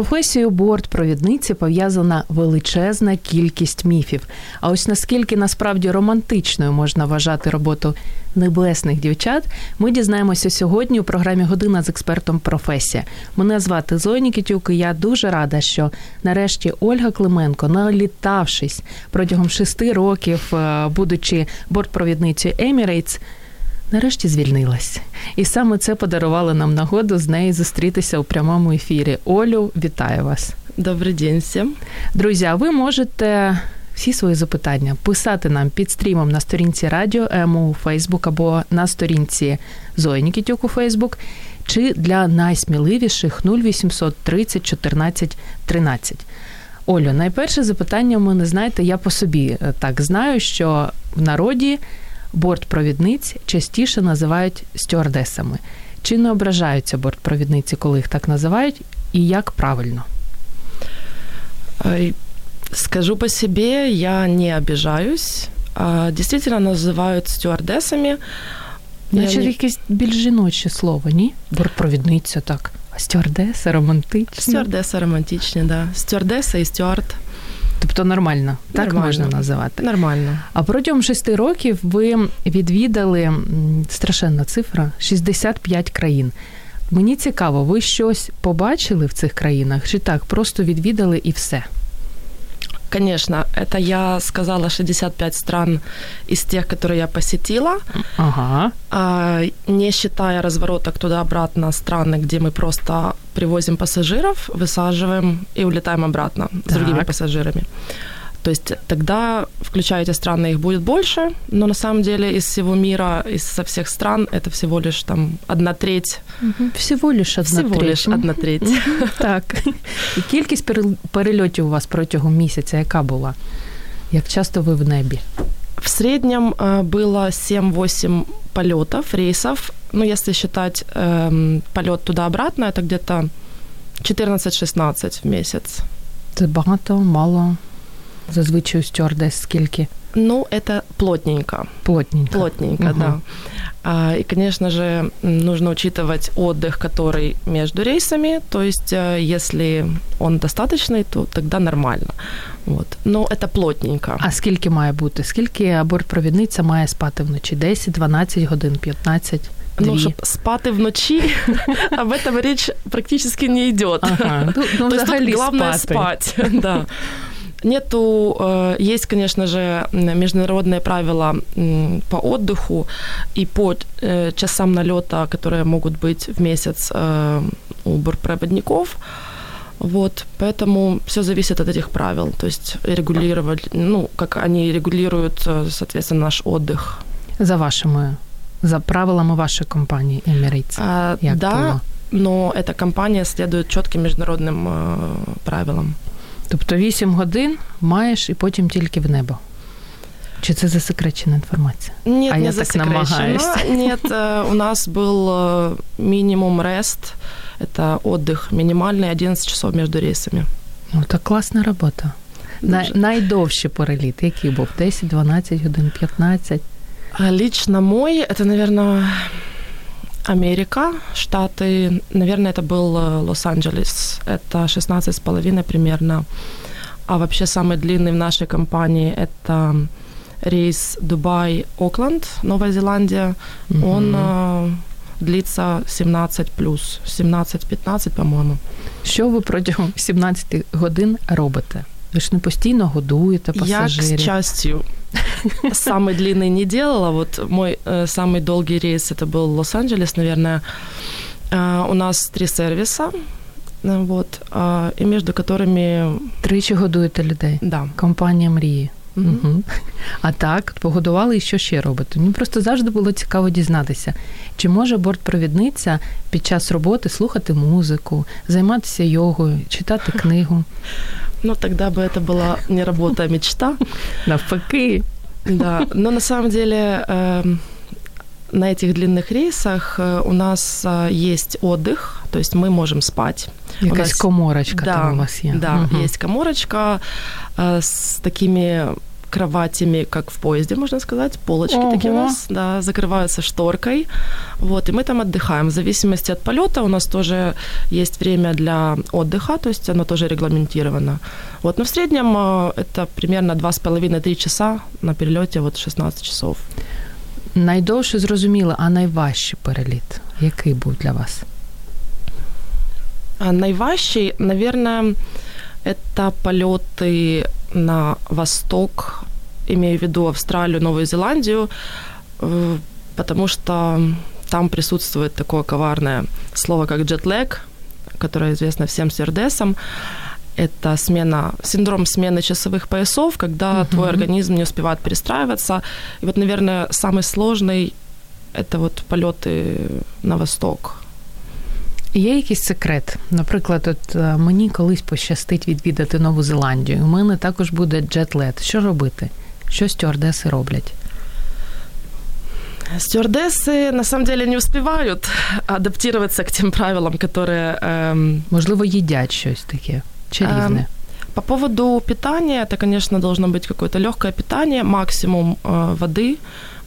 З професією бортпровідниці пов'язана величезна кількість міфів. А ось наскільки насправді романтичною можна вважати роботу небесних дівчат, ми дізнаємося сьогодні у програмі Година з експертом професія. Мене звати Зоя Нікітюк, і я дуже рада, що нарешті Ольга Клименко, налітавшись протягом шести років, е, будучи бортпровідницею Emirates, нарешті звільнилась. І саме це подарувало нам нагоду з нею зустрітися у прямому ефірі. Олю, вітаю вас. Добрий день всім. Друзі, а ви можете всі свої запитання писати нам під стрімом на сторінці Радіо Ему у Фейсбук або на сторінці Зої Нікітюк у Фейсбук, чи для найсміливіших 0800 30 14 13. Олю, найперше запитання у мене, знаєте, я по собі е, так знаю, що в народі бортпровідниць частіше називають стюардесами. Чи не ображаються бортпровідниці, коли їх так називають, і як правильно? Скажу по себе, я не обижаюсь. А, Действительно называют стюардессами. Значить, якесь більш жіноче слово, ні? Бортпровідниця так. А стюардеса романтична. Стюардесса романтичнее, да. Стюардесса и стюард. Тобто нормально, так Нормально. можна називати. Нормально. А протягом шести років ви відвідали м, страшенна цифра 65 країн. Мені цікаво, ви щось побачили в цих країнах, чи так, просто відвідали і все? Конечно, это я сказала 65 стран из тех, которые я посетила, Ага. а, не считая развороток туда-обратно страны, где мы просто привозим пассажиров, высаживаем и улетаем обратно с другими Так. пассажирами. То есть тогда, включая эти страны, их будет больше, но на самом деле из всего мира, из со всех стран, это всего лишь там одна треть, Всього лиш одна всего треть. лишь одна треть. Мгм, Так. І кількість перел- перельотів у вас протягом місяця яка була? Як часто ви в небі? В среднем э, было 7-8 полетов, рейсов. Ну, если считать эм, полет туда-обратно, это где-то 14-16 в месяц. Це багато, мало. Зазвичай у стюардес скільки? Ну, это плотненько. Плотненько. Плотненько, Мгм. да. А, и, конечно же, м, нужно учитывать отдых, который между рейсами. То есть, э, если он достаточный, то тогда нормально. Вот. Но это плотненько. А скільки має бути? Скільки бортпровідниця має спати вночі? 10, 12 годин, 15? Ну, Дві? щоб спати вночи, об этом речь практически не идет. Ага. Ну, ну, То есть взагалі тут главное спати. спать. да. Нету, э, есть, конечно же, международные правила м, по отдыху и по э, часам налета, которые могут быть в месяц э, у бортпроводников. Вот, поэтому все зависит от этих правил, то есть регулировать, ну, как они регулируют, э, соответственно, наш отдых. За вашими, за правилами вашої компанії Emirates. А, Як да, було? но эта компания следует четким международным э, правилам. Тобто 8 годин маєш і потім тільки в небо. Чи це засекречена інформація? Нет, А не я так засекречено. намагаюсь. Нет, э, у нас был э, минимум рест. Это отдых минимальный 11 часов между рейсами. Ну, так класна робота. Най, Дуже. найдовший переліт, який був? 10, 12 годин, 15. А лично мой, это, наверное, Америка, Штаты. Наверное, это был э, Лос-Анджелес. Это 16 с половиной примерно. А вообще самый длинный в нашей компании это рейс Дубай-Окленд, Новая Зеландия. Мгм. Он э, длится 17 плюс, 17-15, по-моему. Що ви протягом 17 годин робите? Ви ж не постійно годуєте Я, к пасажирів. счастью, самый длинный не делала. Вот мой э, самый долгий рейс это был Лос-Анджелес, наверное. Э, у нас три сервиса, э, вот, э, и между которыми, Тричі годуєте людей. да, Компанія мрії. Угу. А так, погодували і що ще робите? Мені просто завжди було цікаво дізнатися, чи може бортпровідниця під час роботи слухати музику, займатися йогою, читати книгу. Ну, тогда бы это была не работа, а мечта. Навпаки. Да, но на самом деле э, на этих длинных рейсах э, у нас э, есть отдых, то есть мы можем спать. Якась нас... коморочка да, там у вас є. Да, угу. есть коморочка э, с такими кроватями, как в поезде, можно сказать, полочки Ого. такие у нас, да, закрываются шторкой, вот, и мы там отдыхаем. В зависимости от полета у нас тоже есть время для отдыха, то есть оно тоже регламентировано. Вот, но в среднем э, это примерно 2,5-3 часа на перелете, вот 16 часов. Найдовше зрозуміло, а найважчий переліт, який був для вас? А найважчий, наверное, это полеты на восток, имею в виду Австралию, Новую Зеландию, э, потому что там присутствует такое коварное слово, как джетлэг, которое известно всем стюардессам. Это смена, синдром смены часовых поясов, когда uh-huh. твой организм не успевает перестраиваться. И вот, наверное, самый сложный – это вот полеты на восток. Є якийсь секрет? Наприклад, от мені колись пощастить відвідати Нову Зеландію. У мене також буде джетлет. Що робити? Що стюардеси роблять? Стюардессы на самом деле не успевают адаптироваться к тем правилам, которые... Эм... Можливо, їдять щось таке чарівне. Эм... По поводу питания, это, конечно, должно быть какое-то легкое питание, максимум э, воды,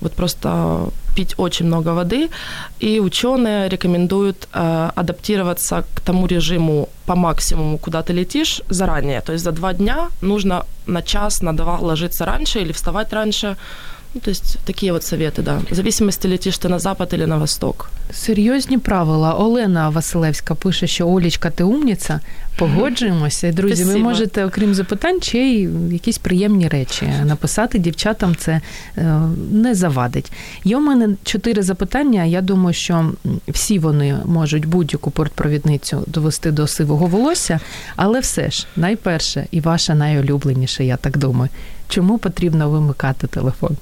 вот просто пить очень много воды, и ученые рекомендуют э, адаптироваться к тому режиму по максимуму, куда ты летишь заранее. То есть за два дня нужно на час, на два ложиться раньше или вставать раньше, Ну, то есть такі от совети, да. В зависимости, летиш ти на запад или на восток. Серйозні правила. Олена Василевська пише, що Олічка, ти умніця. Погоджуємося. Друзі, Спасибо. ви можете, окрім запитань, ще й якісь приємні речі написати. Дівчатам це е, не завадить. Є у мене чотири запитання. Я думаю, що всі вони можуть будь-яку портпровідницю довести до сивого волосся, але все ж найперше і ваша найулюбленіше, я так думаю. Чому потрібно вимикати телефон?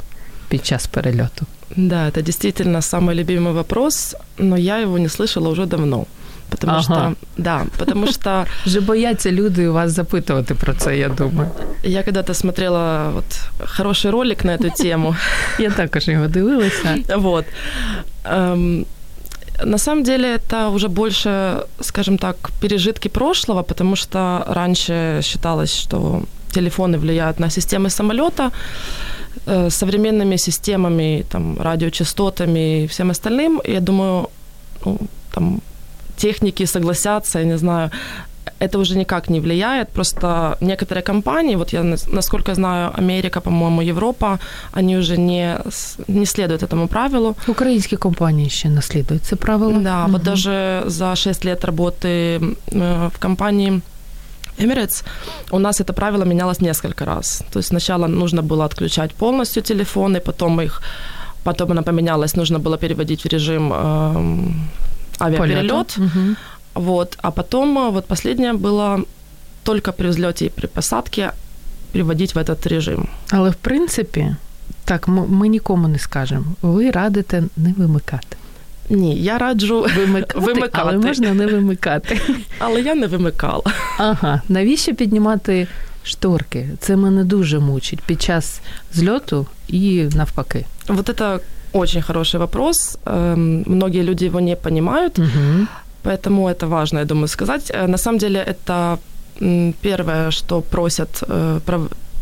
Під час перельоту? Да, это действительно самый любимый вопрос, но я его не слышала уже давно. Потому ага. что, да, потому что... Вже бояться люди у вас запитувати про це, я думаю. Я когда-то смотрела вот хороший ролик на эту тему. Я також його дивилася. Вот. На самом деле это уже больше, скажем так, пережитки прошлого, потому что раньше считалось, что телефоны влияют на системы самолета, Э, современными системами, там, радиочастотами и всем остальным, я думаю, ну, там, техники согласятся, я не знаю, это уже никак не влияет. Просто некоторые компании, вот я насколько знаю, Америка, по-моему, Европа, они уже не, не следуют этому правилу. Украинские компании еще наследуют это правило. Да, угу. вот даже за 6 лет работы э, в компании Emirates, у нас это правило менялось несколько раз. То есть сначала нужно было отключать полностью телефоны, потом их, потом оно поменялось, нужно было переводить в режим э, авиаперелет. Угу. Вот, а потом э, вот последнее было только при взлете и при посадке приводить в этот режим. Але в принципі, так ми нікому не скажемо. Ви радите не вимикати. Ні, я раджу вимикати, вимикати. але можна не вимикати. Але я не вимикала. Ага, навіщо піднімати шторки? Це мене дуже мучить під час зльоту і навпаки. Вот это очень хороший вопрос. Многие люди его не понимают, угу. поэтому это важно, я думаю, сказать. Э, на самом деле это первое, что просят э,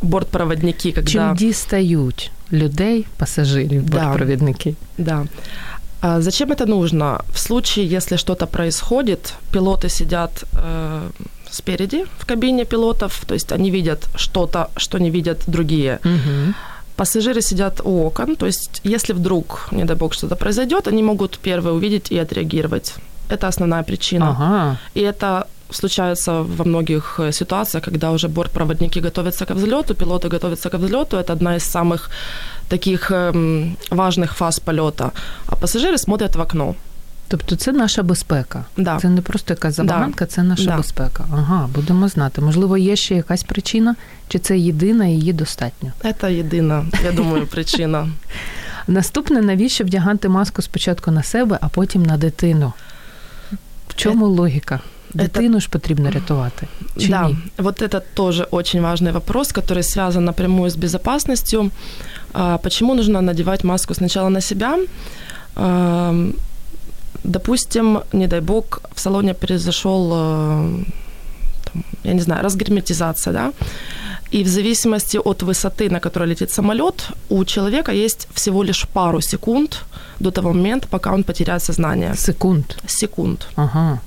бортпроводники, когда... Чим дістають людей, пасажирів, бортпровідники? Да. А зачем это нужно? В случае, если что-то происходит, пилоты сидят э, спереди в кабине пилотов, то есть они видят что-то, что не видят другие. Угу. Пассажиры сидят у окон, то есть если вдруг, не дай бог, что-то произойдет, они могут первые увидеть и отреагировать. Это основная причина. Ага. И это случается во многих э, ситуациях, когда уже бортпроводники готовятся к взлету, пилоты готовятся к взлету. Это одна из самых таких эм, важных фаз полета. А пассажиры смотрят в окно. Тобто це наша безпека. Да. Це не просто якась забаганка, це наша Да. безпека. Ага, будемо знати. Можливо, є ще якась причина, чи це єдина і її достатньо. Это єдина, я думаю, причина. Наступне, навіщо вдягати маску спочатку на себе, а потім на дитину? В чому логіка? Дитину ж потрібно рятувати. Чи да, ні? вот это тоже очень важный вопрос, который связан напрямую с безопасностью. А, Почему нужно надевать маску сначала на себя? А, Допустим, не дай бог, в салоне произошел, там, я не знаю, разгерметизация, да, и в зависимости от высоты, на которой летит самолет, у человека есть всего лишь пару секунд до того момента, пока он потеряет сознание. Секунд. Секунд Ага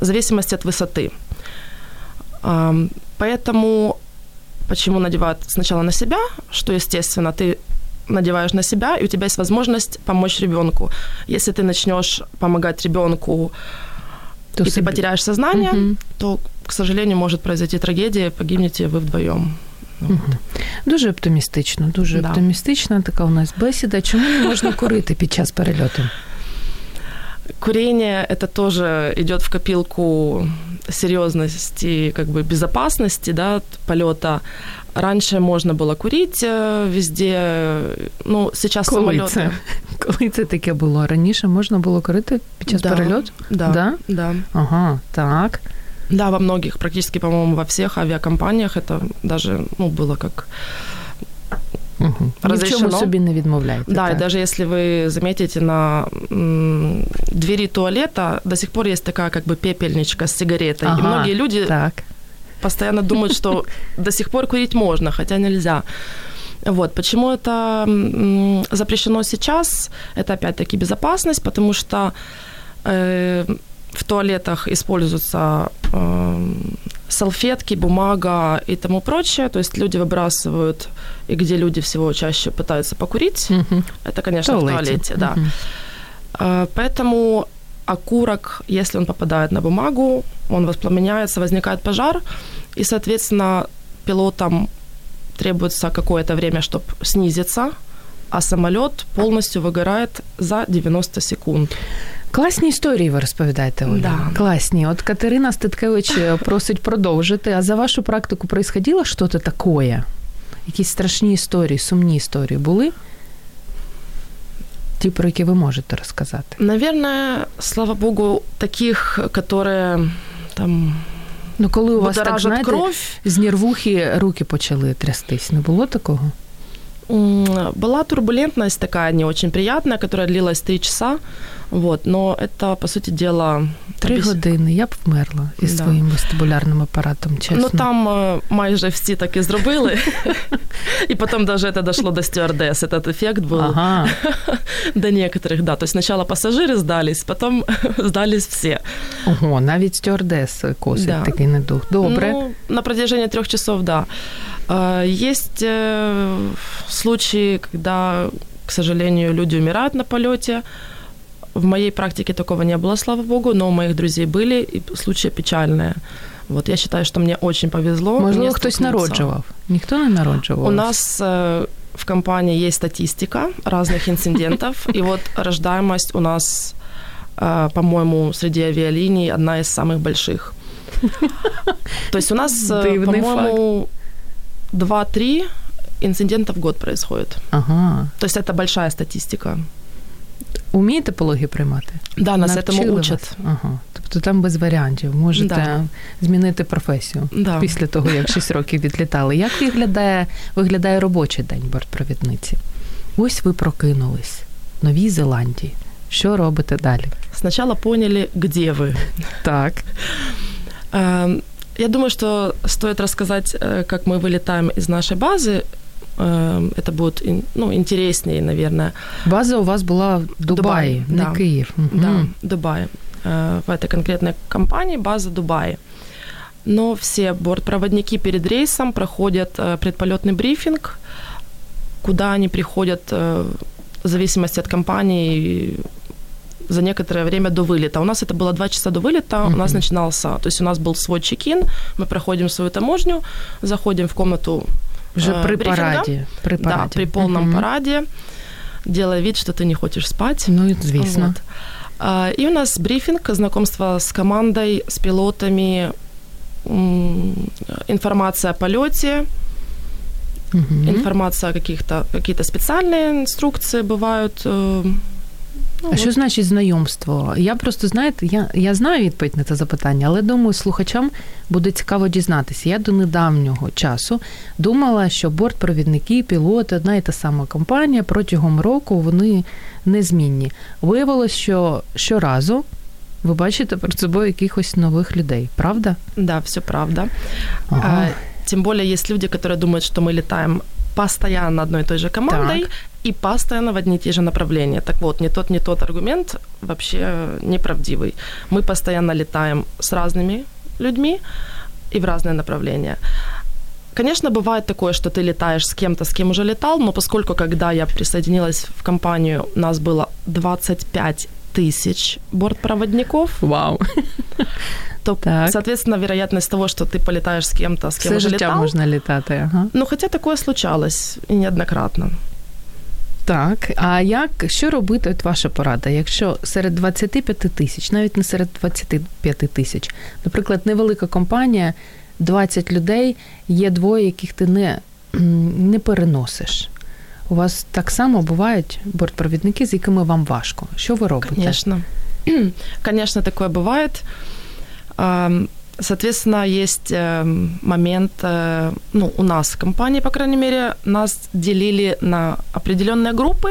в зависимости от высоты. Ам, Поэтому почему надевают сначала на себя, что, естественно, ты надеваешь на себя, и у тебя есть возможность помочь ребенку. Если ты начнешь помогать ребенку, То и собі- ты потеряешь сознание, Мгм. то, к сожалению, может произойти трагедия, погибнете вы вдвоем. Мгм. Дуже оптимістично, дуже Да. оптимістична така у нас бесіда. Чому не можна курити під час перельоту? Курение это тоже идет в копилку серьезности, как бы безопасности, да, полета. Раньше можно было курить э, везде, ну сейчас Коли самолеты. це? Коли це таке було? Раніше можна було курити під час Да. перельоту? Да, Да? да, Ага, так. да, во многих, практически, по-моему, во всех авиакомпаниях это даже, ну, было как Угу. Ні в чому Розрішено. собі не відмовляєте. Да, и так. даже если вы заметите на м, двери туалета до сих пор есть такая как бы пепельничка с сигаретой. Ага, и многие люди Так. постоянно думают, что до сих пор курить можно, хотя нельзя. Вот, почему это м, запрещено сейчас? Это опять-таки безопасность, потому что э, в туалетах используются э, салфетки, бумага и тому прочее. То есть люди выбрасывают, и где люди всего чаще пытаются покурить, Угу. это, конечно, в туалете, да. Э, Поэтому окурок, если он попадает на бумагу, он воспламеняется, возникает пожар, и, соответственно, пилотам требуется какое-то время, чтобы снизиться, а самолет полностью выгорает за 90 секунд. Класні історії ви розповідаєте, Оля. Да. Класні. От Катерина Ститкевич е, просить продовжити. А за вашу практику происходило щось таке? Якісь страшні історії, сумні історії були? Ті, про які ви можете розказати. Наверное, слава богу, таких, которые там Ну, коли у вас так, будоражат знаєте, кровь, з нервухи руки почали трястись, не було такого? М, Была турбулентность такая не очень приятная, которая длилась три часа. Вот, но это, по сути дела... Три объяс- години я б вмерла із Да. своїм вестибулярним апаратом, чесно. Ну там е, майже всі так і зробили. І потім даже это дошло до стюардес. Этот ефект був Ага. до некоторых, да. То есть сначала пассажиры сдались, потом сдались все. Ого, навіть стюардес косить Да. такий недух. Добре. Ну, на протяжении трех часов, да. Э, Есть э, случаи, когда, к сожалению, люди умирают на полете. В моей практике такого не было, слава богу, но у моих друзей были и случаи печальные. Вот я считаю, что мне очень повезло. Можливо, хтось народжував. Ніхто не народжував. У нас э, в компании есть статистика разных инцидентов, и вот рождаемость у нас, э, по-моему, среди авиалиний одна из самых больших. То есть у нас, э, по-моему, 2-3 инцидента в год происходит. Ага. То есть это большая статистика. Умієте пологи приймати? Да, нас Навчили этому вас? учат. Ага. Тобто там без варіантів. Можете Да. змінити професію Да. після того, як 6 років відлітали. Як виглядає, виглядає робочий день бортпровідниці? Ось ви прокинулись в Новій Зеландії. Що робите далі? Сначала поняли, где вы. Так. Эм, Я думаю, что стоит рассказать, э, как мы вылетаем из нашей базы. Эм, Это будет ну, интереснее, наверное. База у вас була в Дубай, не да. Київ. Мгм. Да, Дубай. Э, В этой конкретной компании база Дубай. Но все бортпроводники перед рейсом проходят э, предполетный брифинг, куда они приходят э, в зависимости от компании за некоторое время до вылета. У нас это было два часа до вылета, у нас начинался, то есть у нас был свой чек-ин, мы проходим свою таможню, заходим в комнату Вже э, при брифинга. параді. При параді. Да, при полном Мгм. параде, делая вид, что ты не хочешь спать. Ну, і звісно. Вот. А, и у нас брифинг, знакомство с командой, с пилотами, информация о полете, угу. информация о каких-то какие-то специальные инструкции бывают. Э, ну, а що значить знайомство? Я просто знаєте, я я знаю відповідь на це запитання, але думаю, слухачам буде цікаво дізнатися. Я до недавнього часу думала, що бортпровідники, пілоти, одна і та сама компанія протягом року вони незмінні. Виявилось, що щоразу. Ви бачите перед собою якихось нових людей, правда? Да, все правда. Ага. А, тем более есть люди, которые думают, что мы летаем Постоянно одной и той же командой так. и постоянно в одни и те же направления. Так вот, не тот, не тот аргумент вообще неправдивый. Мы постоянно летаем с разными людьми и в разные направления. Конечно, бывает такое, что ты летаешь с кем-то, с кем уже летал, но поскольку, когда я присоединилась в компанию, у нас было 25 тысяч бортпроводников. Вау. То, так. соответственно, вероятность того, что ты полетаешь с кем-то, с кем Все уже життя летал. можна літати. Ага. Ну, хоча такое случалось і неоднократно. Так, а як що робити от ваша порада, якщо серед 25 тисяч, навіть не серед 25 тисяч, наприклад, невелика компанія, 20 людей, є двоє, яких ти не, не переносиш. У вас так само бувають бортпровідники, з якими вам важко. Що ви робите? Конечно. Конечно, такое бывает. Соответственно, есть э, момент, э, ну, у нас в компании, по крайней мере, нас делили на определенные группы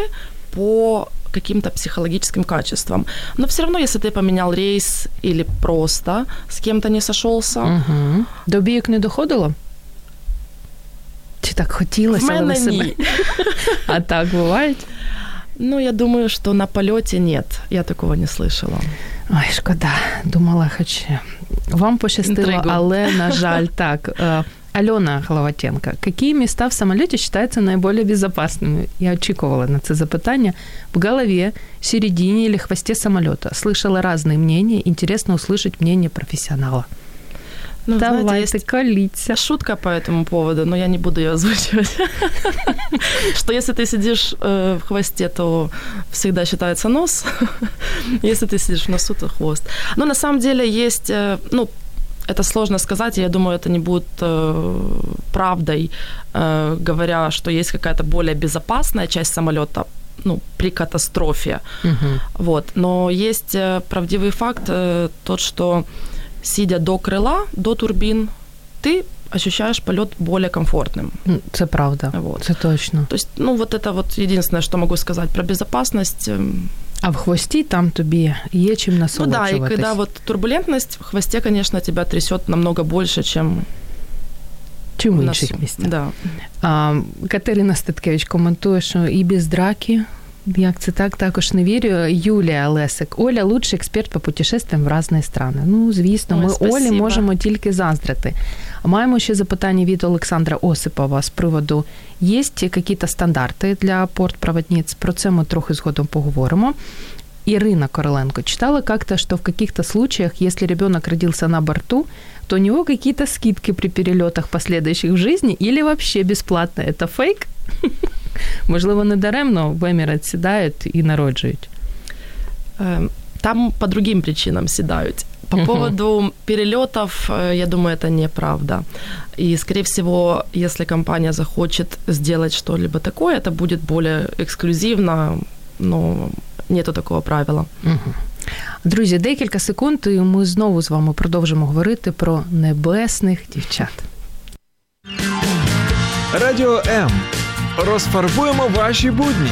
по каким-то психологическим качествам. Но все равно, если ты поменял рейс или просто с кем-то не сошелся. Угу. До бійок не доходило? Чи так хотілося, але ви себе? А так бувають? Ну, я думаю, что на полете нет. Я такого не слышала. Ой, шкода. Думала, хоч вам пощастило, Интригу. але, на жаль, так. Алена Головатенко, какие места в самолете считаются наиболее безопасными? Я очікувала на це запитання. В голове, середине или хвосте самолета. Слышала разные мнения. Интересно услышать мнение профессионала. Ну, Давайте знаете, есть колиться. Шутка по этому поводу, но я не буду ее озвучивать. Что если ты сидишь э, в хвосте, то всегда считается нос. Если ты сидишь в носу, то хвост. Но на самом деле есть, э, ну, это сложно сказать, я думаю, это не будет э, правдой, э, говоря, что есть какая-то более безопасная часть самолета, ну, при катастрофе. Угу. Вот. Но есть э, правдивый факт, э, тот, что сидя до крыла, до турбин, ты ощущаешь полет более комфортным. Это правда. Вот. Это точно. То есть, ну, вот это вот единственное, что могу сказать про безопасность. А в хвості там тобі є чим насолоджуватись. Ну да, и когда вот турбулентность, в хвосте, конечно, тебя трясет намного больше, чем Чим в інших місцях. Да. А, Катерина Статкевич коментує, що і без драки як це так, також не вірю. Юлія Лесик. Оля лучший експерт по путешествиям в різні страни. Ну, звісно, ми Ой, Олі можемо тільки заздрити. Маємо ще запитання від Олександра Осипова з приводу, є якісь стандарти для портпроводниць? Про це ми трохи згодом поговоримо. Ирина Короленко читала как-то, что в каких-то случаях, если ребенок родился на борту, то у него какие-то скидки при перелетах последующих в жизни или вообще бесплатно. Это фейк? Можливо, не даремно в Емірат сідають і народжують. Там по другим причинам сідают. По uh-huh. поводу перелетов, э, я думаю, это неправда. И, скорее всего, если компания захочет сделать что-либо такое, это будет более эксклюзивно, но нету такого правила. Uh-huh. Друзі, декілька секунд, і ми знову з вами продовжимо говорити про небесних дівчат. Радіо М. Розфарбуємо ваші будні.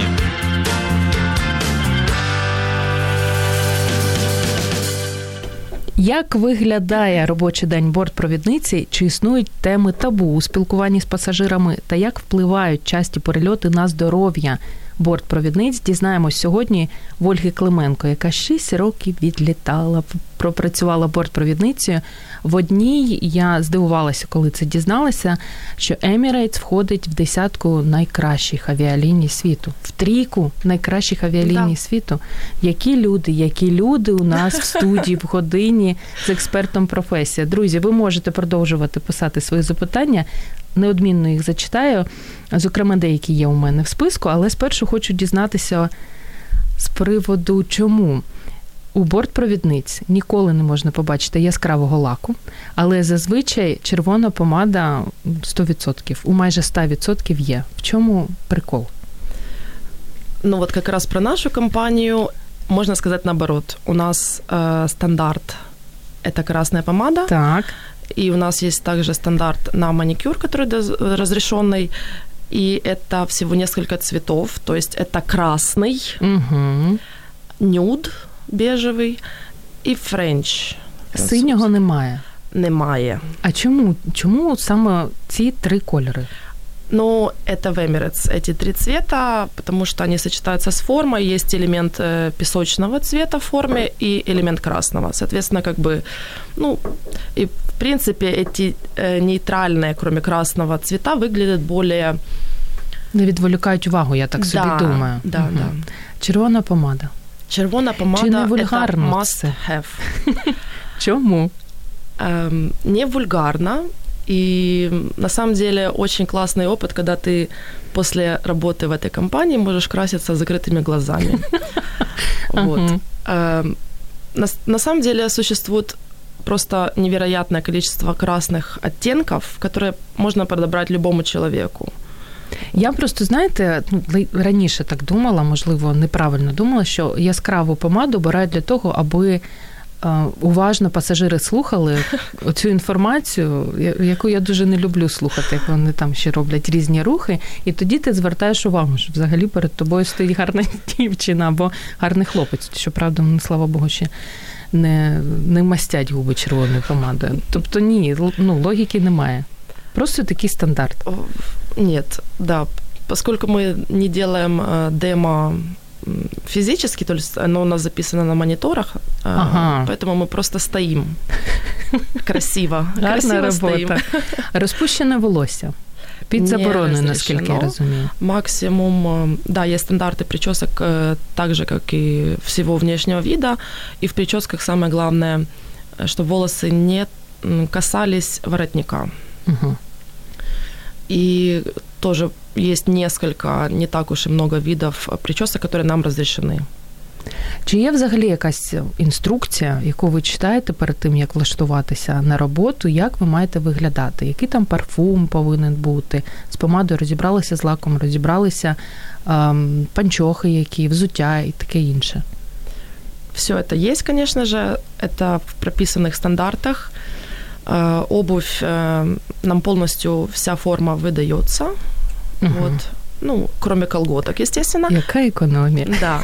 Як виглядає робочий день бортпровідниці? Чи існують теми табу у спілкуванні з пасажирами та як впливають часті перельоти на здоров'я бортпровідниць? Дізнаємось сьогодні в Ольги Клименко, яка 6 років відлітала, пропрацювала бортпровідницею. В одній я здивувалася, коли це дізналася, що Emirates входить в десятку найкращих авіаліній світу, в трійку найкращих авіаліній да. світу. Які люди, які люди у нас в студії в годині з експертом професія. Друзі, ви можете продовжувати писати свої запитання. Неодмінно їх зачитаю, зокрема, деякі є у мене в списку, але спершу хочу дізнатися з приводу чому. У бортпровідниць ніколи не можна побачити яскравого лаку, але зазвичай червона помада 100%, у майже 100% є. В чому прикол? Ну вот как раз про нашу компанию можно сказать наоборот. У нас э, стандарт это красная помада. Так. И у нас есть также стандарт на маникюр, который разрешенный. И это всего несколько цветов. То есть это красный, угу. нюд бежевий і френч. Синього немає. Немає. А чому? Чому саме ці три кольори? Ну, это в Emirates эти три цвета, потому что они сочетаются с формой. Есть элемент э, песочного цвета в форме и элемент красного. Соответственно, как бы, ну, и в принципе эти э, нейтральные, кроме красного цвета, выглядят более... Не відволікають увагу, я так собі да, думаю. Да, угу. да. Червона помада. Червона помада Чи не вульгарно это must have. Чому? Эм, не вульгарно. И на самом деле очень классный опыт, когда ты после работы в этой компании можешь краситься закрытыми глазами. Вот. Эм, на, на самом деле существует просто невероятное количество красных оттенков, которые можно подобрать любому человеку. Я просто, знаєте, ну, раніше так думала, можливо, неправильно думала, що яскраву помаду обирають для того, аби уважно пасажири слухали цю інформацію, яку я дуже не люблю слухати, як вони там ще роблять різні рухи, і тоді ти звертаєш увагу, що взагалі перед тобою стоїть гарна дівчина або гарний хлопець. Щоправда, ну, слава Богу, ще не не мастять губи червоною помадою. Тобто ні, ну, логіки немає. Просто такий стандарт. Нет, да. Поскольку мы не делаем демо физически, то есть оно у нас записано на мониторах, ага. поэтому мы просто стоим красиво. Гарна робота. Розпущене волосся. Під забороною, наскільки я розумію. Максимум, да, есть стандарты причесок э, так же, как и всего внешнего вида. И в прическах самое главное, чтобы волосы не касались воротника. Угу. И тоже есть несколько, не так уж и много видов причесок, которые нам разрешены. Чи є взагалі якась інструкція, яку ви читаєте перед тим, як влаштуватися на роботу, як ви маєте виглядати? Який там парфум повинен бути? З помадою розібралися, з лаком розібралися, ем, панчохи, які, взуття і таке інше? Все это есть, конечно же, это в прописанных стандартах. Э, обувь, э, нам полностью вся форма выдается. Угу. Вот. Ну, кроме колготок, естественно. Какая экономия. Да.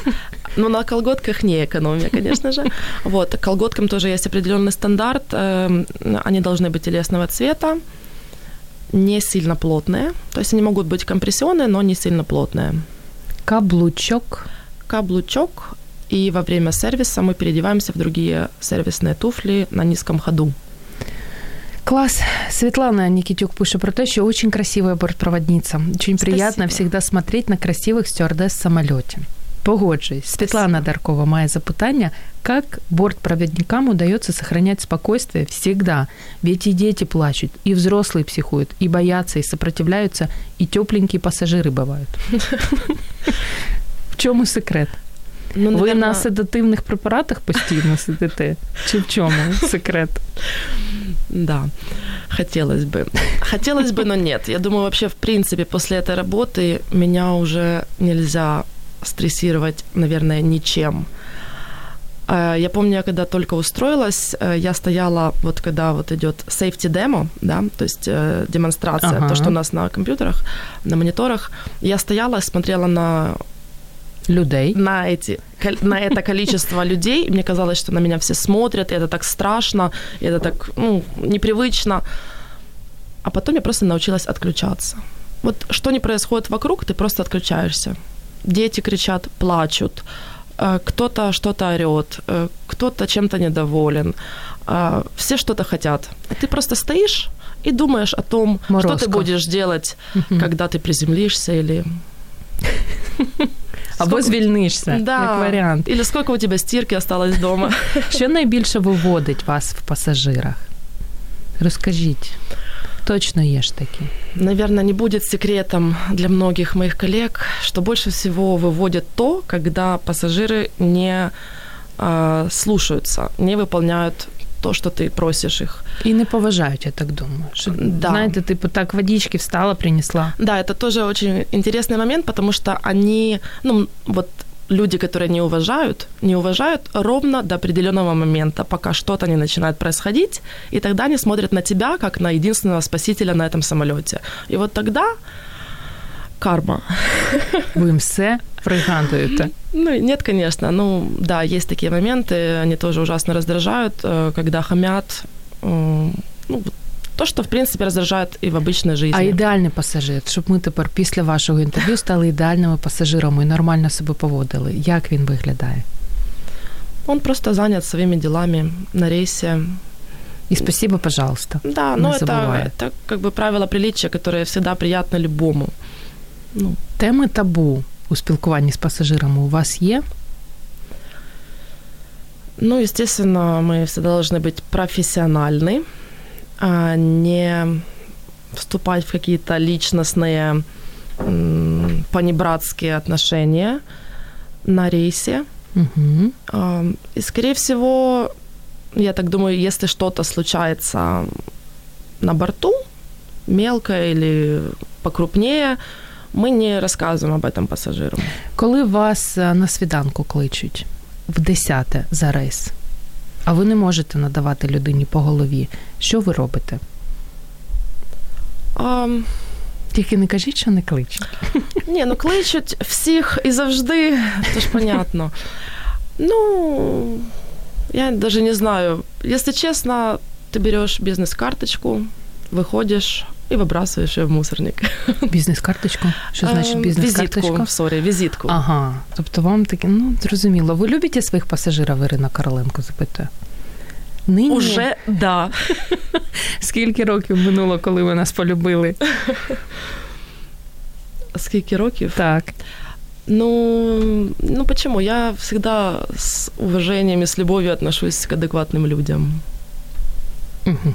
Но на колготках не экономия, конечно же. Вот, колготкам тоже есть определенный стандарт. Э, они должны быть телесного цвета, не сильно плотные. То есть они могут быть компрессионные, но не сильно плотные. Каблучок. Каблучок. И во время сервиса мы переодеваемся в другие сервисные туфли на низком ходу. Класс. Светлана Никитюк пишет про то, что очень красивая бортпроводница. Очень Спасибо. приятно всегда смотреть на красивых стюардесс в самолете. Погоджуюсь. Светлана Даркова має запитання, как бортпроводникам удается сохранять спокойствие всегда? Ведь и дети плачут, и взрослые психуют, и боятся, и сопротивляются, и тепленькие пассажиры бывают. В чому секрет? Ну, Ви на седативних препаратах постійно сидите? Чи в чому секрет? Да, хотелось бы. Хотелось бы, но нет. Я думаю, вообще, в принципе, после этой работы меня уже нельзя стрессировать, наверное, ничем. Э, я помню, я когда только устроилась, э, я стояла, вот когда вот идет safety demo, да, то есть э, демонстрация, ага. то, что у нас на компьютерах, на мониторах, я стояла, смотрела на людей на эти на это количество людей. Мне казалось, что на меня все смотрят, и это так страшно, и это так ну, непривычно. А потом я просто научилась отключаться. Вот что не происходит вокруг, ты просто отключаешься. Дети кричат, плачут, э, кто-то что-то орет, э, кто-то чем-то недоволен, э, все что-то хотят. Ты просто стоишь и думаешь о том, Морозко. что ты будешь делать, когда ты приземлишься или Або звільнишся, да. як варіант. Или сколько у тебе стірки осталось вдома. Що найбільше виводить вас в пасажирах? Розкажіть. Точно есть такие. Наверное, не будет секретом для многих моих коллег, что больше всего выводит то, когда пассажиры не э, слушаются, не выполняют то, что ты просишь их. И не поважают, я так думаю. Что, Да. Знаете, типу так водички встала, принесла. Да, это тоже очень интересный момент, потому что они, ну, вот люди, которые не уважают, не уважают ровно до определенного момента, пока что-то не начинает происходить, и тогда они смотрят на тебя как на единственного спасителя на этом самолете. И вот тогда карма. Ви їм все пригадуєте. Ну, нет, конечно. Ну, да, есть такие моменты, они тоже ужасно раздражают, э, когда хамят. м, Ну, вот то, что, в принципе, раздражает и в обычной жизни. А ідеальний пасажир, щоб ми тепер після вашого інтерв'ю стали ідеальними пасажирами і нормально себе поводили. Як він виглядає? Он просто занят своими делами на рейсе. І спасибо, пожалуйста. Да, Не но это, забывает. это как бы правило приличия, которое всегда приятно любому. Ну, Теми табу у спілкуванні з пасажирами у вас є? ну, естественно, мы всегда должны быть профессиональны, а не вступать в какие-то личностные м, понебратские отношения на рейсе. Угу. А, И, скорее всего, я так думаю, если что-то случается на борту, мелкое или покрупнее, мы не рассказываем об этом пассажирам. Коли вас е, на свіданку кличуть в десяте за рейс, а ви не можете надавати людині по голові, що ви робите? А, Тільки не кажіть, що не кличуть. ні, ну кличуть всіх і завжди, це ж понятно. Ну, я даже не знаю. Если честно, ты берешь бизнес-карточку, выходишь и выбрасываешь ее в мусорник. Бізнес-карточку? Що значить Ем, бізнес-карточка? Визитку, сорі, визитку. Ага, тобто вам таке, ну зрозуміло. Ви любите своїх пасажирів, Ірина Короленко запитує? Нині Уже да. скільки років минуло, коли ви нас полюбили? Скільки років? Так. Ну, ну почему? Я всегда с уважением и с любовью отношусь к адекватным людям. Угу.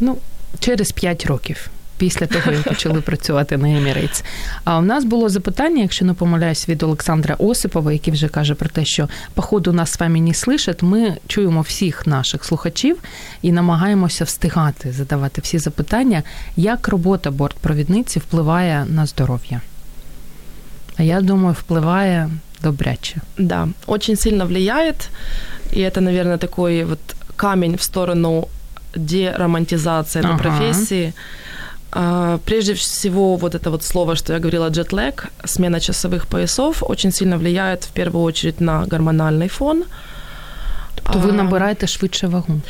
Ну, через 5 років. Після того, як почали працювати на Emirates. А у нас було запитання, якщо не помиляюсь, від Олександра Осипова, який вже каже про те, що походу нас з вами не слышать. Ми чуємо всіх наших слухачів і намагаємося встигати задавати всі запитання, як робота бортпровідниці впливає на здоров'я. А я думаю, впливає добряче. Да, очень сильно влияет. И это, наверное, такой вот камень в сторону деромантизации этой Ага. профессии. А, Прежде всего, вот это вот слово, что я говорила, джетлэг, смена часовых поясов, очень сильно влияет в первую очередь на гормональный фон. То ви А, набираєте швидше вагу.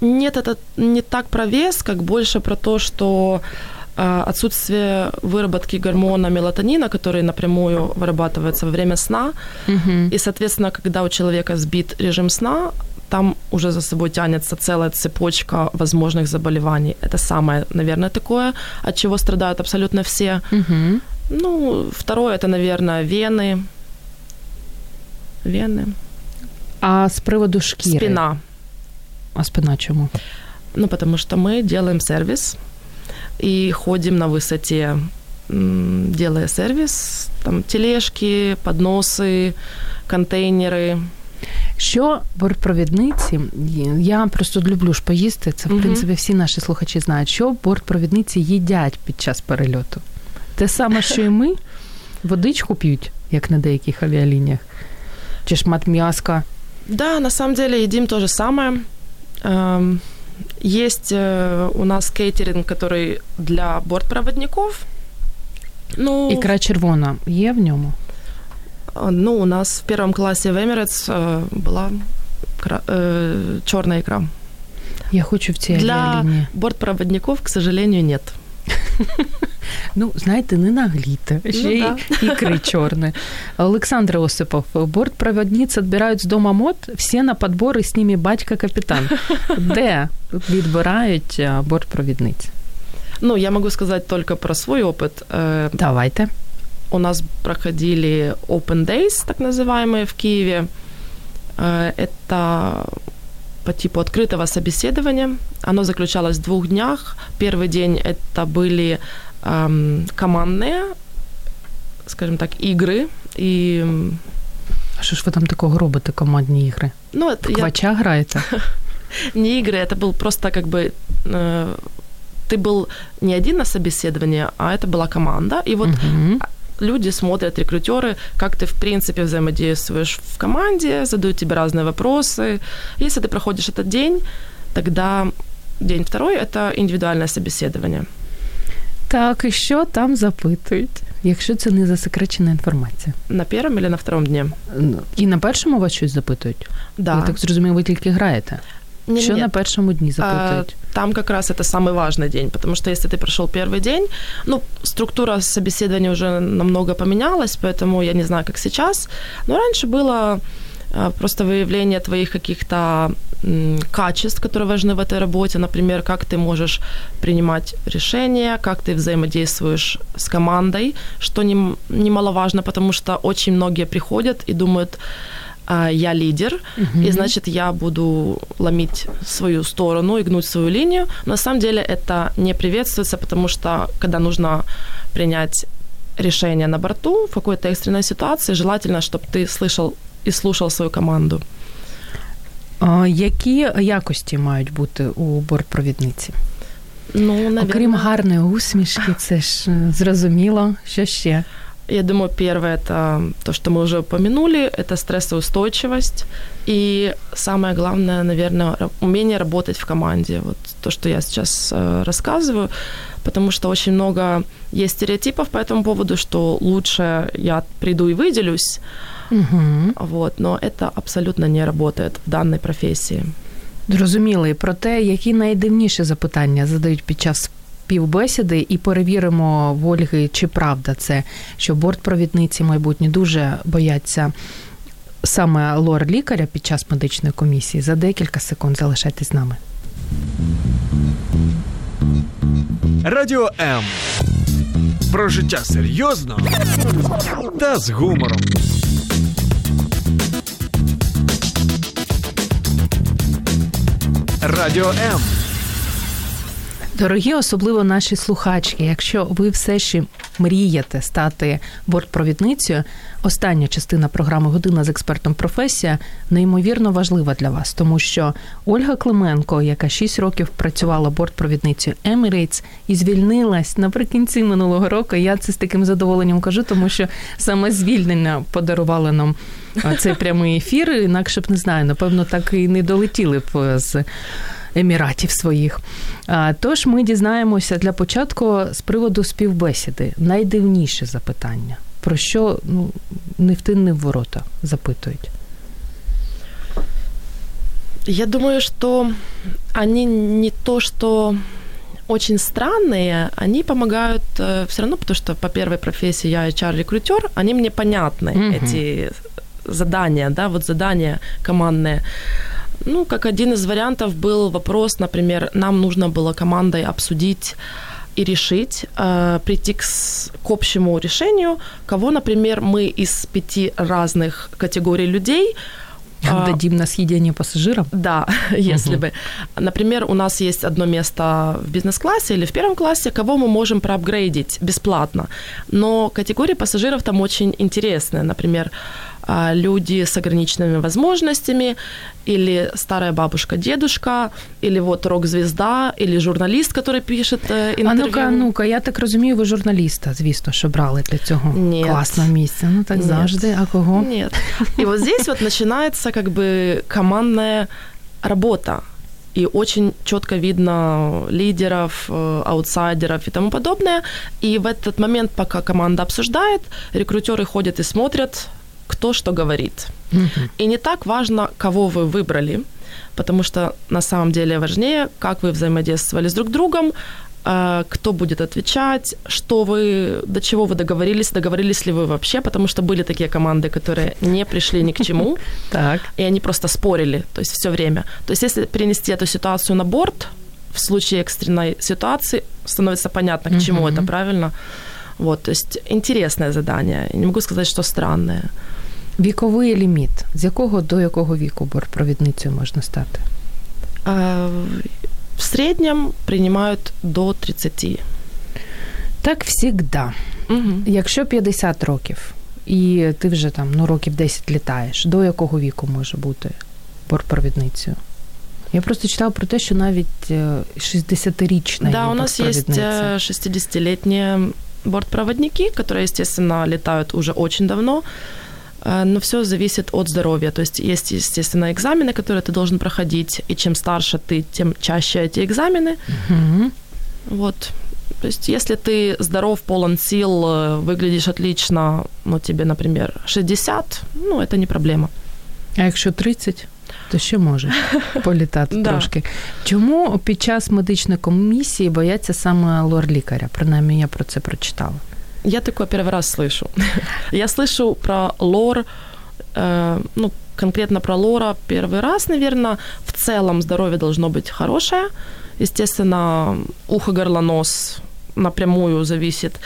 Нет, это не так про вес, как больше про то, что а, отсутствие выработки гормона мелатонина, который напрямую вырабатывается во время сна, Угу. и, соответственно, когда у человека сбит режим сна, там уже за собой тянется целая цепочка возможных заболеваний. Это самое, наверное, такое, от чего страдают абсолютно все. Угу. Ну, второе, это, наверное, вены. Вены. А з приводу шкіри. Спина. А спина чому? Ну, потому что мы делаем сервис и ходим на высоте, делая сервис. Там тележки, подносы, контейнеры. Що бортпровідниці, я просто люблю ж поїсти, це в Мгм. принципі всі наші слухачі знають, що бортпровідниці їдять під час перельоту. Те саме, що і ми, водичку п'ють, як на деяких авіалініях, чи шмат м'яска. Да, на самом деле едим то же самое. Эм, Есть э, у нас кейтеринг, который для бортпроводников. Ну, Ікра червона є в ньому. э, ну, у нас в первом классе в Emirates э, была черная икра. Я хочу в цій Для авіалінії. бортпроводников, к сожалению, нет. Ну, знаєте, не наглійте, ще Ну, й да. ікри чорні. Олександр Осипов, бортпроводниць відбирають з дома мод, всі на подбор, і з ними батька-капітан. Де відбирають а, бортпровідниць? Ну, я могу сказать только про свой опыт. Э, Давайте. У нас проходили Open Days, так называемые, в Киеве. Э, Это по типу открытого собеседования. Оно заключалось в двух днях. Первый день это были эм, командные, скажем так, игры и м, А що ж ви там такого робите, командні ігри? Ну, это Квача граєте? Не игры, это был просто как бы... Э, ты был не один на собеседовании, а это была команда. И вот Мгм. люди смотрят, рекрутеры, как ты, в принципе, взаимодействуешь в команде, задают тебе разные вопросы. Если ты проходишь этот день, тогда день второй – это индивидуальное собеседование. Так, і що там запитують, якщо це не засекречена інформація? На первом или на втором дне? Ну, І на першому вас щось запитують? Да. Я так зрозумію, ви тільки граєте. Не- що нет. на першому дні запитують? Там как раз это самый важный день, потому что если ты прошел первый день, ну, структура собеседования уже намного поменялась, поэтому я не знаю, как сейчас, но раньше было просто выявление твоих каких-то качеств, которые важны в этой работе, например, как ты можешь принимать решения, как ты взаимодействуешь с командой, что нем- немаловажно, потому что очень многие приходят и думают, я лидер, и значит я буду ломить свою сторону и гнуть свою линию. На самом деле это не приветствуется, потому что когда нужно принять решение на борту в какой-то экстренной ситуации, желательно, чтобы ты слышал и слушал свою команду. А, які якості мають бути у бортпровідниці? Ну, наверное, Окрім гарної усмішки, це ж е, зрозуміло, що ще. я думаю, первое это то, что мы уже упомянули, это стрессоустойчивость. И самое главное, наверное, ра- умение работать в команде. Вот то, что я сейчас э, рассказываю, потому что очень много есть стереотипов по этому поводу, что лучше я приду и выделюсь, Угу. вот, но это абсолютно не работает в данной профессии. Зрозуміли про те, які найдивніші запитання задають під час співбесіди, і перевіримо в Ольги, чи правда це, що бортпровідниці майбутні дуже бояться саме лор лікаря під час медичної комісії. За декілька секунд залишайтесь з нами. Радіо М. Про життя серйозно та з гумором. Радіо М. Дорогі, особливо наші слухачки, якщо ви все ще мрієте стати бортпровідницею, остання частина програми Година з експертом професія неймовірно важлива для вас, тому що Ольга Клименко, яка 6 років працювала бортпровідницею Emirates і звільнилась наприкінці минулого року. Я це з таким задоволенням кажу, тому що саме звільнення подарувало нам цей прямий ефір. Інакше б не знаю, напевно, так і не долетіли б е, з еміратів своїх. А, Тож ми дізнаємося для початку з приводу співбесіди. Найдивніше запитання. Про що ну, не в тин, не в ворота запитують. Я думаю, что они не то, что очень странные, они помогают все равно, потому что по первой профессии я HR-рекрутер, они мне понятны, Мгм. эти задания, да, вот задания командные. Ну, как один из вариантов был вопрос, например, нам нужно было командой обсудить и решить, э, прийти к, к общему решению, кого, например, мы из пяти разных категорий людей а, Дадим на съедение пассажирам. да, если бы. Например, у нас есть одно место в бизнес-классе или в первом классе, кого мы можем проапгрейдить бесплатно. Но категории пассажиров там очень интересные. Например, а, люди с ограниченными возможностями, или старая бабушка-дедушка, или вот рок-звезда, или журналист, который пишет э, А интервью. ну-ка, ну-ка, я так розумію, ви журналіста, звісно, що брали для цього Ні. класного місця. Ну так Ні. завжди. А кого? Нет. И вот здесь вот начинается как бы командная работа. И очень четко видно лидеров, э, аутсайдеров и тому подобное. И в этот момент, пока команда обсуждает, рекрутеры ходят и смотрят, кто что говорит. И не так важно, кого вы выбрали, потому что на самом деле важнее, как вы взаимодействовали с друг другом, э, кто будет отвечать, что вы, до чего вы договорились, договорились ли вы вообще, потому что были такие команды, которые не пришли ни к чему, Так. и они просто спорили, то есть все время. То есть если перенести эту ситуацию на борт, в случае экстренной ситуации становится понятно, к чему это, правильно? Вот, то есть интересное задание. Я не могу сказать, что странное. Віковий ліміт. З якого до якого віку бортпровідницею можна стати? В среднем принимают до 30. Так всігда. Мгм. Якщо 50 років, і ти вже там ну, років 10 літаєш. До якого віку може бути бортпровідницею? Я просто читала про те, що навіть 60-річна Да, у нас есть 60-летние бортпроводники, которые, естественно, летают уже очень давно, но все зависит от здоровья. То есть есть, естественно, экзамены, которые ты должен проходить, и чем старше ты, тем чаще эти экзамены. Угу. Вот. То есть если ты здоров, полон сил, э, выглядишь отлично, ну тебе, например, 60, ну это не проблема. А якщо 30? То ще може політати трошки. Чому під час медичної комісії бояться саме лор-лікаря? Принаймні, я про це прочитала. Я такое первый раз слышу. Я слышу про лор, э, ну, конкретно про лора первый раз, наверное. В целом здоровье должно быть хорошее. Естественно, ухо, горло, нос напрямую зависит.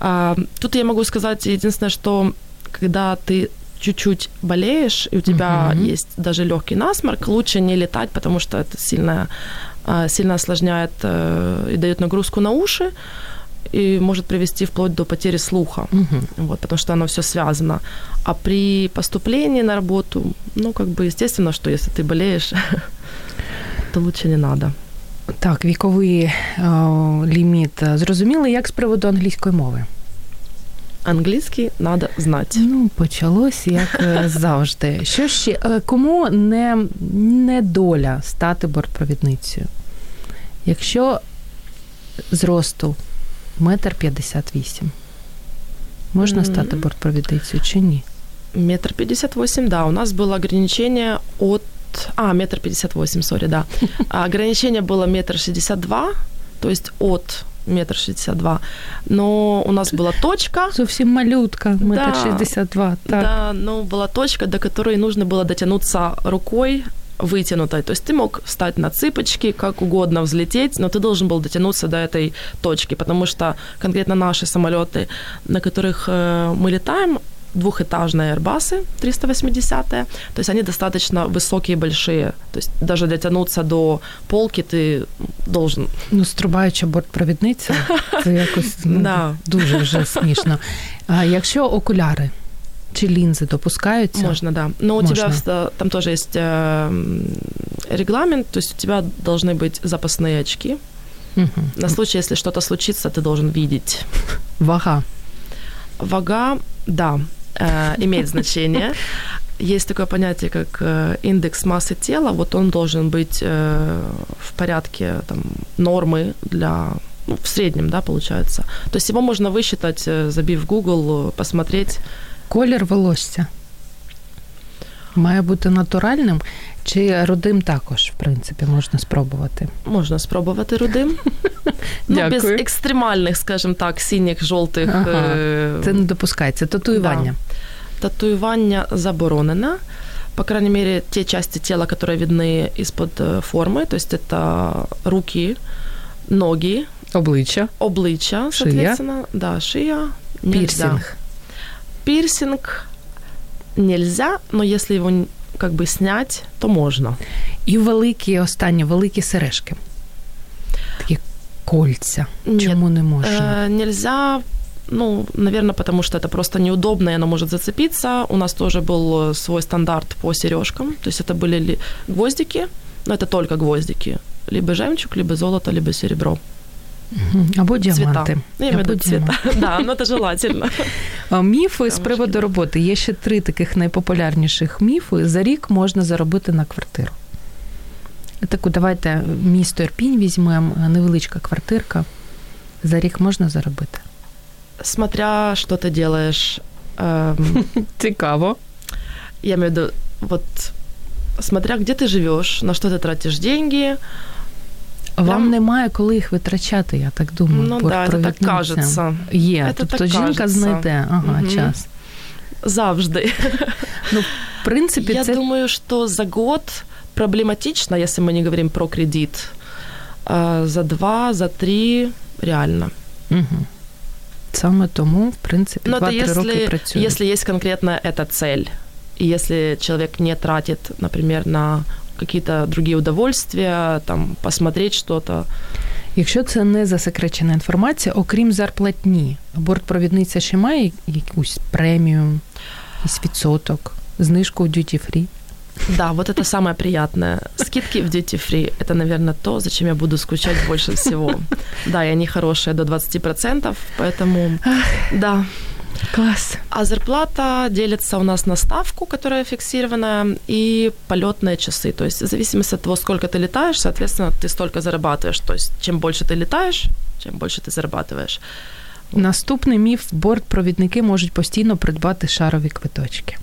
А, тут я могу сказать единственное, что когда ты чуть-чуть болеешь, и у тебя uh-huh. есть даже легкий насморк, лучше не летать, потому что это сильно, а, сильно осложняет э, и дает нагрузку на уши и может привести вплоть до потери слуха, uh-huh. вот, потому что оно все связано. А при поступлении на работу, ну, как бы, естественно, что если ты болеешь, то лучше не надо. Так, віковий о, ліміт. Зрозуміли, як з приводу англійської мови? Англійський треба знати. Ну, почалось як завжди. Що ще кому не, не доля стати бортпровідницею? Якщо зросту метр п'ятдесят вісім, можна стати бортпровідницею чи ні? Метр пятьдесят восемь, да. У нас было ограничение от... А, метр пятьдесят восемь, сори, да. А ограничение было метр шестьдесят два, то есть от метр шестьдесят два. Но у нас была точка. Совсем малютка, метр шестьдесят два. Да, но была точка, до которой нужно было дотянуться рукой вытянутой. То есть ты мог встать на цыпочки, как угодно взлететь, но ты должен был дотянуться до этой точки, потому что конкретно наши самолеты, на которых э, мы летаем, двухэтажные Airbus 380 то есть они достаточно высокие большие. То есть даже дотянуться до полки ты должен. Ну, струбаюча бортпровідниця, це якось ну, да. дуже вже смішно. А якщо окуляри чи лінзи допускаються? Можно, да. Но у Можно. тебя там тоже есть э, регламент, то есть у тебя должны быть запасные очки. Угу. На случай, если что-то случится, ты должен видеть. Вага. Вага, да, э, имеет значение. Есть такое понятие, как э, индекс массы тела. Вот он должен быть э, в порядке там, нормы для ну, в среднем, да, получается. То есть его можно высчитать, э, забив Google, посмотреть. Колір волосся має бути натуральним чи рудим також, в принципі, можна спробувати? Можна спробувати рудим. ну, без екстремальних, скажімо так, синіх, жовтих. Ага. Це не допускається. Татуювання. Да. Татуювання заборонено. По крайней мере, те части тела, которые видны из-под формы, то есть это руки, ноги, обличчя, обличчя, соответственно, шия. да, шия, пирсинг. Пирсинг нельзя, но если его как бы снять, то можно. І великі, останні великі сережки. Такі кольця. Нет, Чому не можна? Э, нельзя, ну, наверное, потому что это просто неудобно, и оно может зацепиться. У нас тоже был свой стандарт по сережкам. То есть это были гвоздики, но это только гвоздики. Либо жемчуг, либо золото, либо серебро. Або діаманти. Я Або цвіта. Да, ну це желательно. Міфи з приводу роботи. Є ще три таких найпопулярніших міфи. За рік можна заробити на квартиру. Таку давайте місто Ірпінь візьмемо, невеличка квартирка. За рік можна заробити. Смотря що ти робиш. Ем, Цікаво. Я маю вот, смотря где ты живешь, на что ты тратишь деньги, вам Прям... немає коли їх витрачати, я так думаю. Ну да, це так кажеться. Є. Это тобто так жінка кажется. знайде ага, угу. час. Завжди. Ну, в принципі, я це... думаю, що за год проблематично, если мы не говорим про кредит. За два, за три реально. Угу. Саме тому, в принципі, Но 2-3 роки працює. Если есть конкретно эта цель, и если человек не тратит, например, на какие-то другие удовольствия, там, посмотреть что-то. Якщо це не засекречена інформація, окрім зарплатні, бортпровідниця ще має якусь премію, якийсь відсоток, знижку в duty free? Да, вот это самое приятное. Скидки в duty free – это, наверное, то, зачем я буду скучать больше всего. Да, и они хорошие до 20%, поэтому да. Класс. А зарплата делится у нас на ставку, которая фиксированная, и полетные часы. То есть в зависимости от того, сколько ты летаешь, соответственно, ты столько зарабатываешь. То есть чем больше ты летаешь, чем больше ти зарабатываєш. Наступний міф бортпровідники можуть постійно придбати шарові квиточки.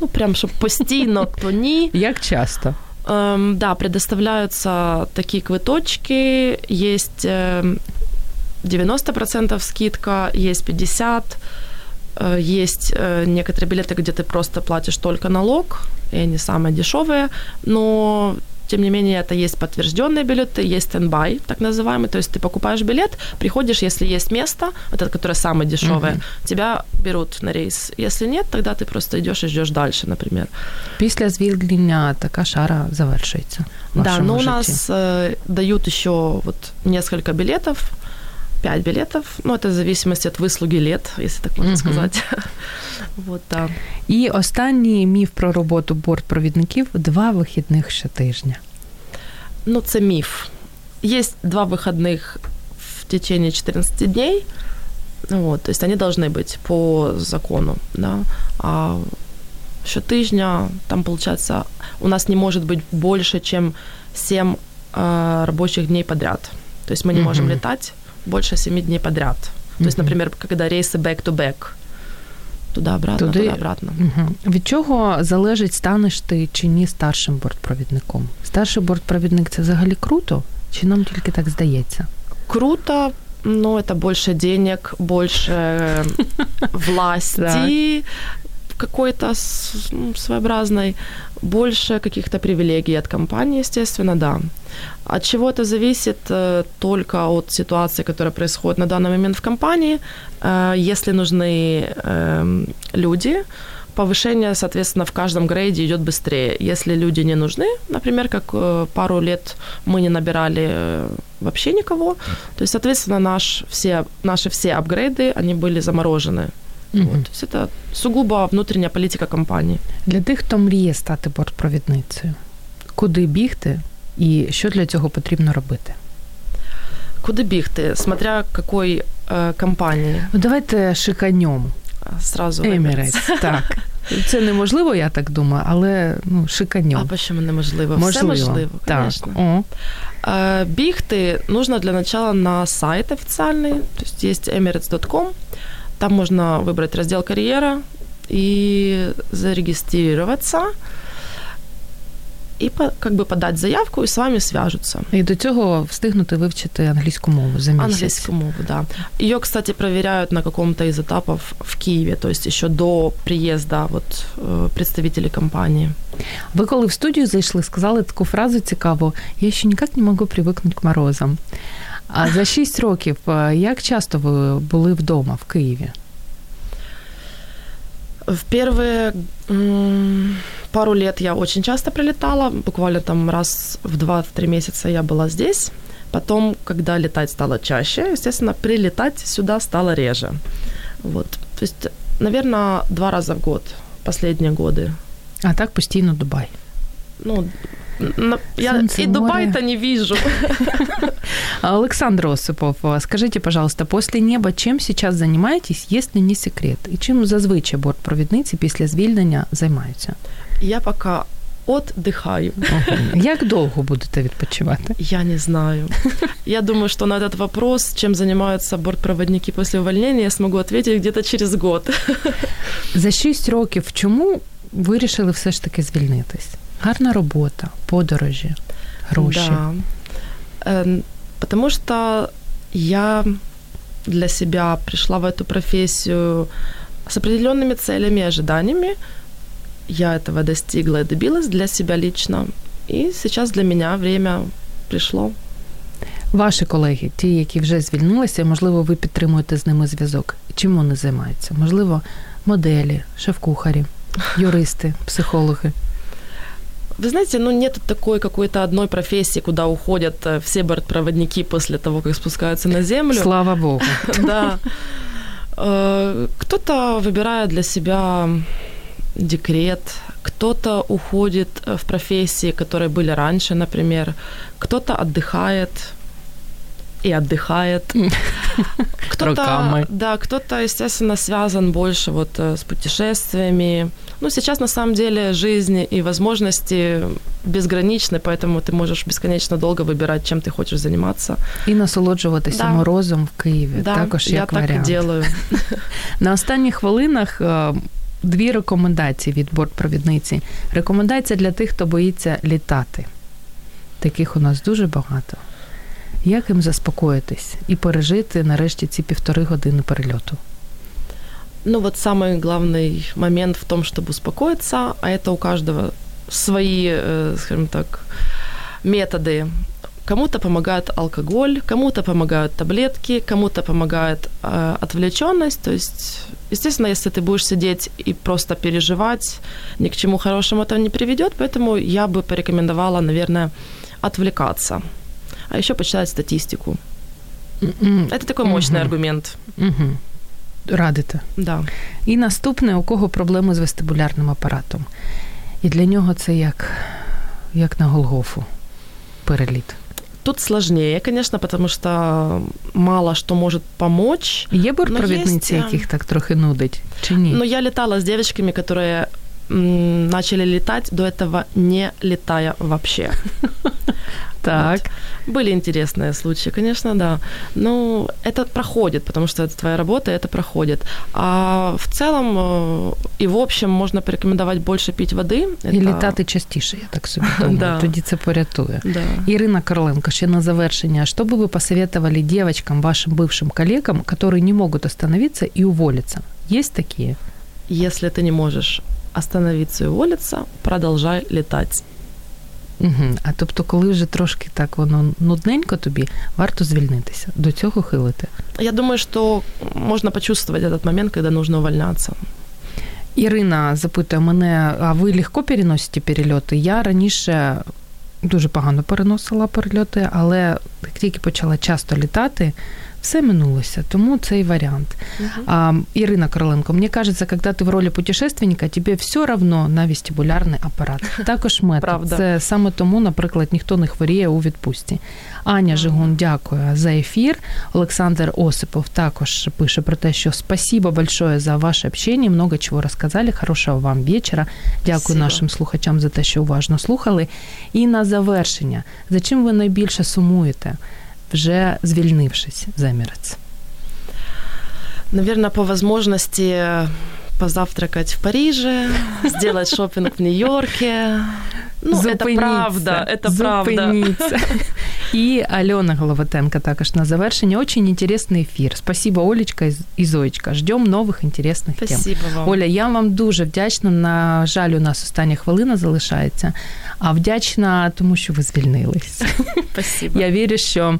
Ну, прям щоб постійно, то ні. Як часто? Эм, да, предоставляются такие квиточки. Есть э, 90% скидка, есть 50%. Э, есть э, некоторые билеты, где ты просто платишь только налог, и они самые дешевые, но тем не менее, это есть подтвержденные билеты, есть стендбай, так называемый. То есть ты покупаешь билет, приходишь, если есть место, вот это, которое самое дешевое, uh-huh. тебя берут на рейс. Если нет, тогда ты просто идешь и ждешь дальше, например. Після звільнення така шара завершується. Да, но у нас э, дают еще вот несколько билетов, 5 билетов. Ну, это в зависимости от выслуги лет, если так можно uh-huh. сказать. вот, да. І останній міф про роботу бортпровідників два вихідних щотижня. Ну, це міф. Есть два выходных в течение 14 дней. Вот, то есть они должны быть по закону, да. А щотижня там, получается, у нас не может быть больше, чем 7 э, рабочих дней подряд. То есть мы не uh-huh. можем летать больше 7 дней подряд. То mm-hmm. есть, например, когда рейсы back-to-back, туди-обратно, Туди... туди-обратно. Угу. Від чого залежить, станеш ти чи ні старшим бортпровідником? Старший бортпровідник це взагалі круто? Чи нам тільки так здається? Круто, но это больше денег, больше власти, какой-то ну, своеобразной, больше каких-то привилегий от компании, естественно, да. От чего это зависит э, только от ситуации, которая происходит на данный момент в компании. Э, если нужны э, люди, повышение, соответственно, в каждом грейде идет быстрее. Если люди не нужны, например, как э, пару лет мы не набирали вообще никого, то есть, соответственно, наш, все, наши все апгрейды, они были заморожены. Угу. Вот. Тобто це сугубо внутрішня політика компанії. Для тих, хто мріє стати бортпровідницею, куди бігти і що для цього потрібно робити? Куди бігти, смотря якої е, компанії? Ну, давайте шиканьом. Сразу Емірець, так. Це неможливо, я так думаю, але ну, шиканьом. А чому неможливо? Можливо. Все можливо, так. О. Е, бігти нужно для начала на сайт официальный, то есть есть emirates.com, там можно выбрать раздел «Карьера» и зарегистрироваться, і как би подати заявку, і з вами зв'яжуться. І до цього встигнути вивчити англійську мову за місяць. Англійську мову, да. Ее, кстати, проверяют на каком-то из этапов в Киеве, то есть еще до приезда вот, э, представителей компании. Ви коли в студію зайшли, сказали таку фразу цікаву: я ще ніяк не можу привикнути к морозам. А за 6 років як часто ви були вдома в Києві? В первые пару лет я очень часто прилетала, буквально там раз в 2-3 месяца я была здесь. Потом, когда летать стало чаще, естественно, прилетать сюда стало реже. Вот. То есть, наверное, два раза в год последние годы. А так постійно Дубай. Ну, я Солнце, и Дубай-то не вижу. Александр Осипов, скажите, пожалуйста, после неба чим сейчас занимаетесь, если не секрет? І чим зазвичай бортпровідниці після звільнення займаються? Я пока отдыхаю. Як довго будете відпочивати? Я не знаю. Я думаю, что на этот вопрос, чем занимаются бортпроводники после увольнения, я смогу ответить где-то через год. За 6 років чому вирішили все ж таки звільнитись? Гарна робота, подорожі, гроші. Да. Э, потому что я для себя пришла в эту профессию с определенными целями и ожиданиями. Я этого достигла и добилась для себя лично. І зараз для мене время прийшло. Ваші колеги, ті, які вже звільнилися, можливо, ви підтримуєте з ними зв'язок. Чим вони займаються? Можливо, моделі, шеф-кухарі, юристи, психологи. Вы знаете, ну нет такой какой-то одной профессии, куда уходят э, все бортпроводники после того, как спускаются на землю. Слава богу. Да. Э, кто-то выбирает для себя декрет, кто-то уходит в профессии, которые были раньше, например, кто-то отдыхает, и отдыхает. Кто-то, да, кто-то, естественно, связан больше вот э, с путешествиями. Ну, сейчас на самом деле жизнь и возможности безграничны, поэтому ты можешь бесконечно долго выбирать, чем ты хочешь заниматься. І насолоджуватися да. морозом в Києві. Да, Також я як так варіант. і делаю. На останніх хвилинах е, дві рекомендації від бортпровідниці. Рекомендація для тих, хто боїться літати. Таких у нас дуже багато. Як їм заспокоїтись і пережити нарешті ці півтори години перельоту? Ну вот самый главный момент в том, чтобы успокоиться, а это у каждого свои, э, скажем так, методы. Кому-то помогает алкоголь, кому-то помогают таблетки, кому-то помогает э, отвлеченность. То есть, естественно, если ты будешь сидеть и просто переживать, ни к чему хорошему это не приведет. Поэтому я бы порекомендовала, наверное, отвлекаться а еще почитать статистику. Это такой мощный аргумент. Радите. Да. І наступне, у кого проблеми з вестибулярним апаратом. І для нього це як, як на Голгофу переліт. Тут сложнее, конечно, потому что мало что может помочь. Є бортпровідниці, яких так трохи нудить, чи ні? Ну, я летала с девочками, которые начали летать до этого не летая вообще. Так. Вот. Были интересные случаи, конечно, да. Но это проходит, потому что это твоя работа, это проходит. А в целом э, и в общем можна порекомендувати більше пити води. І это... літати частіше, я так собі думаю. да. Тоді це порятує. Да. Ірина Короленко, ще на завершення. Что бы вы посоветовали девочкам, вашим бывшим коллегам, которые не могут остановиться и уволиться? Есть такие? Если ты не можешь остановиться и уволиться, продолжай летать. Угу. А тобто, коли вже трошки так воно нудненько тобі, варто звільнитися. До цього хилити. Я думаю, що можна почувствовать этот момент, коли нужно увольняться. Ірина запитує мене: а ви легко переносите перельоти? Я раніше дуже погано переносила перельоти, але як тільки почала часто літати, все минулося, тому цей вариант. Угу. А, Ирина Короленко, мне кажется, когда ты в роли путешественника, тебе все равно на вестибулярний апарат. Також метод. Правда. Це саме тому, наприклад, ніхто не хворіє у відпустці. Аня Жигун, дякую за ефір. Олександр Осипов також пише про те, що спасибо большое за ваше общение, много чого розказали. Хорошого вам вечора. Дякую спасибо. нашим слухачам за те, що уважно слухали. І на завершення, за чим ви найбільше сумуєте? вже звільнившись за Емірець? Наверное, по возможности позавтракать в Париже, сделать шопинг в Нью-Йорке. Ну, Зупиніться, это правда, это Зупиніться. правда. І Альона Головатенко також на завершення. Очень интересный ефір. Спасибо, Олечка і Зоечка. Ждем нових інтересних тем. Спасибо вам. Оля, я вам дуже вдячна. На жаль, у нас остання хвилина залишається. А вдячна, тому що ви звільнились. Спасибо. Я вірю, що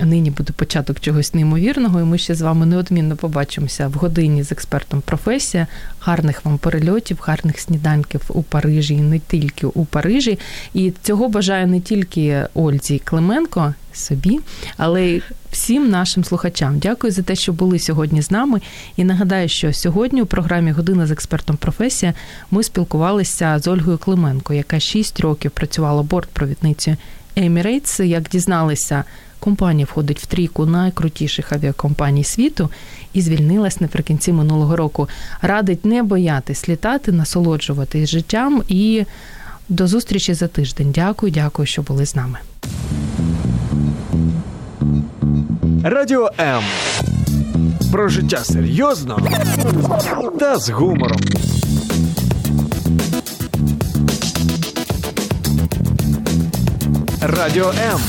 нині буде початок чогось неймовірного, і ми ще з вами неодмінно побачимося в годині з експертом професія. Гарних вам перельотів, гарних сніданків у Парижі, і не тільки у Парижі. І цього бажаю не тільки Ользі Клименко собі, але й всім нашим слухачам. Дякую за те, що були сьогодні з нами. І нагадаю, що сьогодні у програмі Година з експертом професія ми спілкувалися з Ольгою Клименко, яка 6 років працювала бортпровідницею Emirates. Як дізналися, компанія входить в трійку найкрутіших авіакомпаній світу і звільнилась наприкінці минулого року. Радить не боятись літати, насолоджуватись життям і до зустрічі за тиждень. Дякую, дякую, що були з нами. Радіо М. Про життя серйозно та з гумором. Радіо М.